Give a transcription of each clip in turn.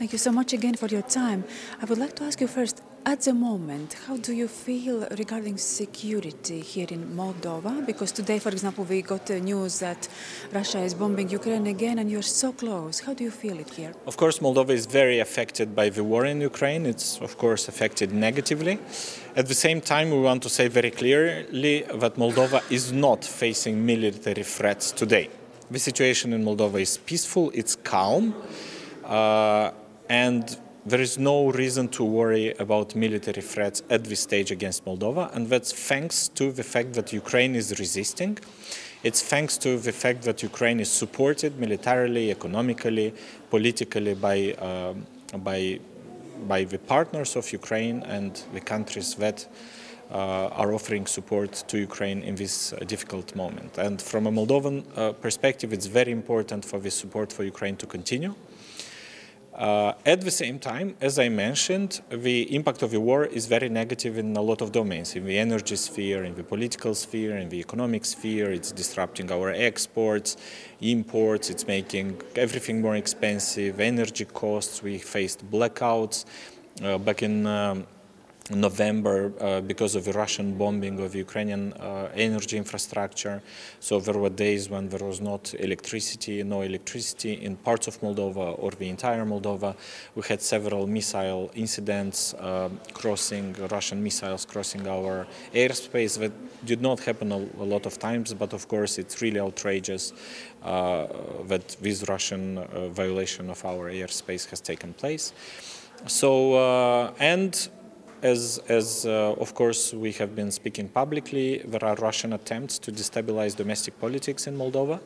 Thank you so much again for your time. I would like to ask you first, at the moment, how do you feel regarding security here in Moldova? Because today, for example, we got the news that Russia is bombing Ukraine again and you're so close. How do you feel it here? Of course, Moldova is very affected by the war in Ukraine. It's, of course, affected negatively. At the same time, we want to say very clearly that Moldova is not facing military threats today. The situation in Moldova is peaceful, it's calm. Uh, and there is no reason to worry about military threats at this stage against Moldova, and that's thanks to the fact that Ukraine is resisting. It's thanks to the fact that Ukraine is supported militarily, economically, politically by, uh, by, by the partners of Ukraine and the countries that uh, are offering support to Ukraine in this uh, difficult moment. And from a Moldovan uh, perspective, it's very important for this support for Ukraine to continue. Uh, at the same time, as I mentioned, the impact of the war is very negative in a lot of domains, in the energy sphere, in the political sphere, in the economic sphere. It's disrupting our exports, imports, it's making everything more expensive, energy costs. We faced blackouts uh, back in um, November uh, because of the Russian bombing of Ukrainian uh, energy infrastructure. So there were days when there was not electricity, no electricity in parts of Moldova or the entire Moldova. We had several missile incidents uh, crossing, Russian missiles crossing our airspace that did not happen a, a lot of times, but of course it's really outrageous uh, that this Russian uh, violation of our airspace has taken place. So, uh, and as, as uh, of course we have been speaking publicly, there are Russian attempts to destabilize domestic politics in Moldova.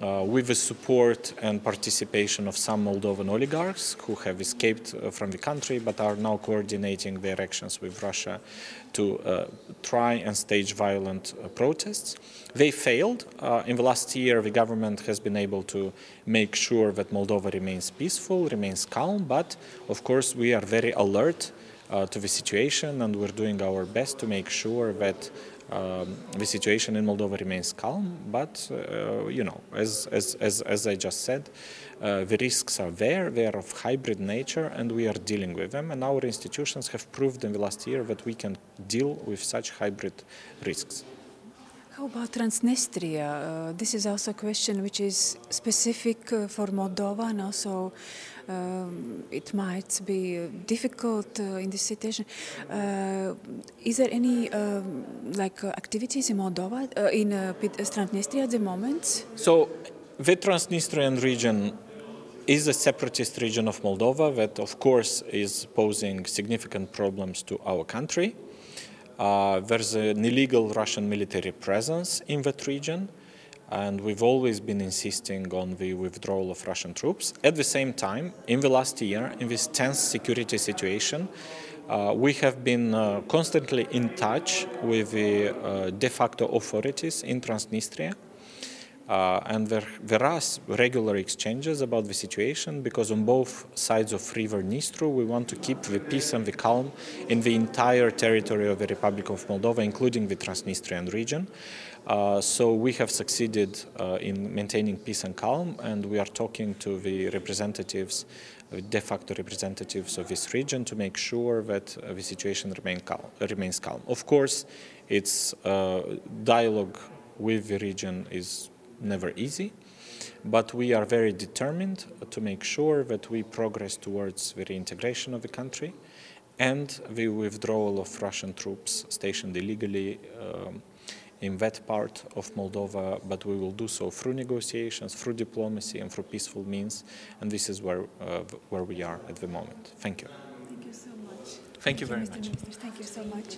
Uh, with the support and participation of some Moldovan oligarchs who have escaped uh, from the country but are now coordinating their actions with Russia to uh, try and stage violent uh, protests. They failed. Uh, in the last year, the government has been able to make sure that Moldova remains peaceful, remains calm, but of course we are very alert to the situation, and we're doing our best to make sure that um, the situation in Moldova remains calm. But uh, you know, as, as, as, as I just said, uh, the risks are there. They are of hybrid nature, and we are dealing with them. And our institutions have proved in the last year that we can deal with such hybrid risks. How about Transnistria? Uh, this is also a question which is specific uh, for Moldova and also um, it might be difficult uh, in this situation. Uh, is there any um, like uh, activities in Moldova, uh, in Transnistria at the moment? So the Transnistrian region is a separatist region of Moldova that of course is posing significant problems to our country. Uh, there's an illegal Russian military presence in that region, and we've always been insisting on the withdrawal of Russian troops. At the same time, in the last year, in this tense security situation, uh, we have been uh, constantly in touch with the uh, de facto authorities in Transnistria uh, and there, there are regular exchanges about the situation because on both sides of River Dnistru we want to keep the peace and the calm in the entire territory of the Republic of Moldova, including the Transnistrian region. Uh, so we have succeeded uh, in maintaining peace and calm, and we are talking to the representatives, uh, de facto representatives of this region, to make sure that uh, the situation remain remains calm. Of course, its uh, dialogue with the region is never easy, but we are very determined to make sure that we progress towards the reintegration of the country and the withdrawal of Russian troops stationed illegally um, in that part of Moldova, but we will do so through negotiations, through diplomacy, and through peaceful means. And this is where uh, where we are at the moment. Thank you. Thank you so much. Thank you very Mr. much. Minister, thank you so much.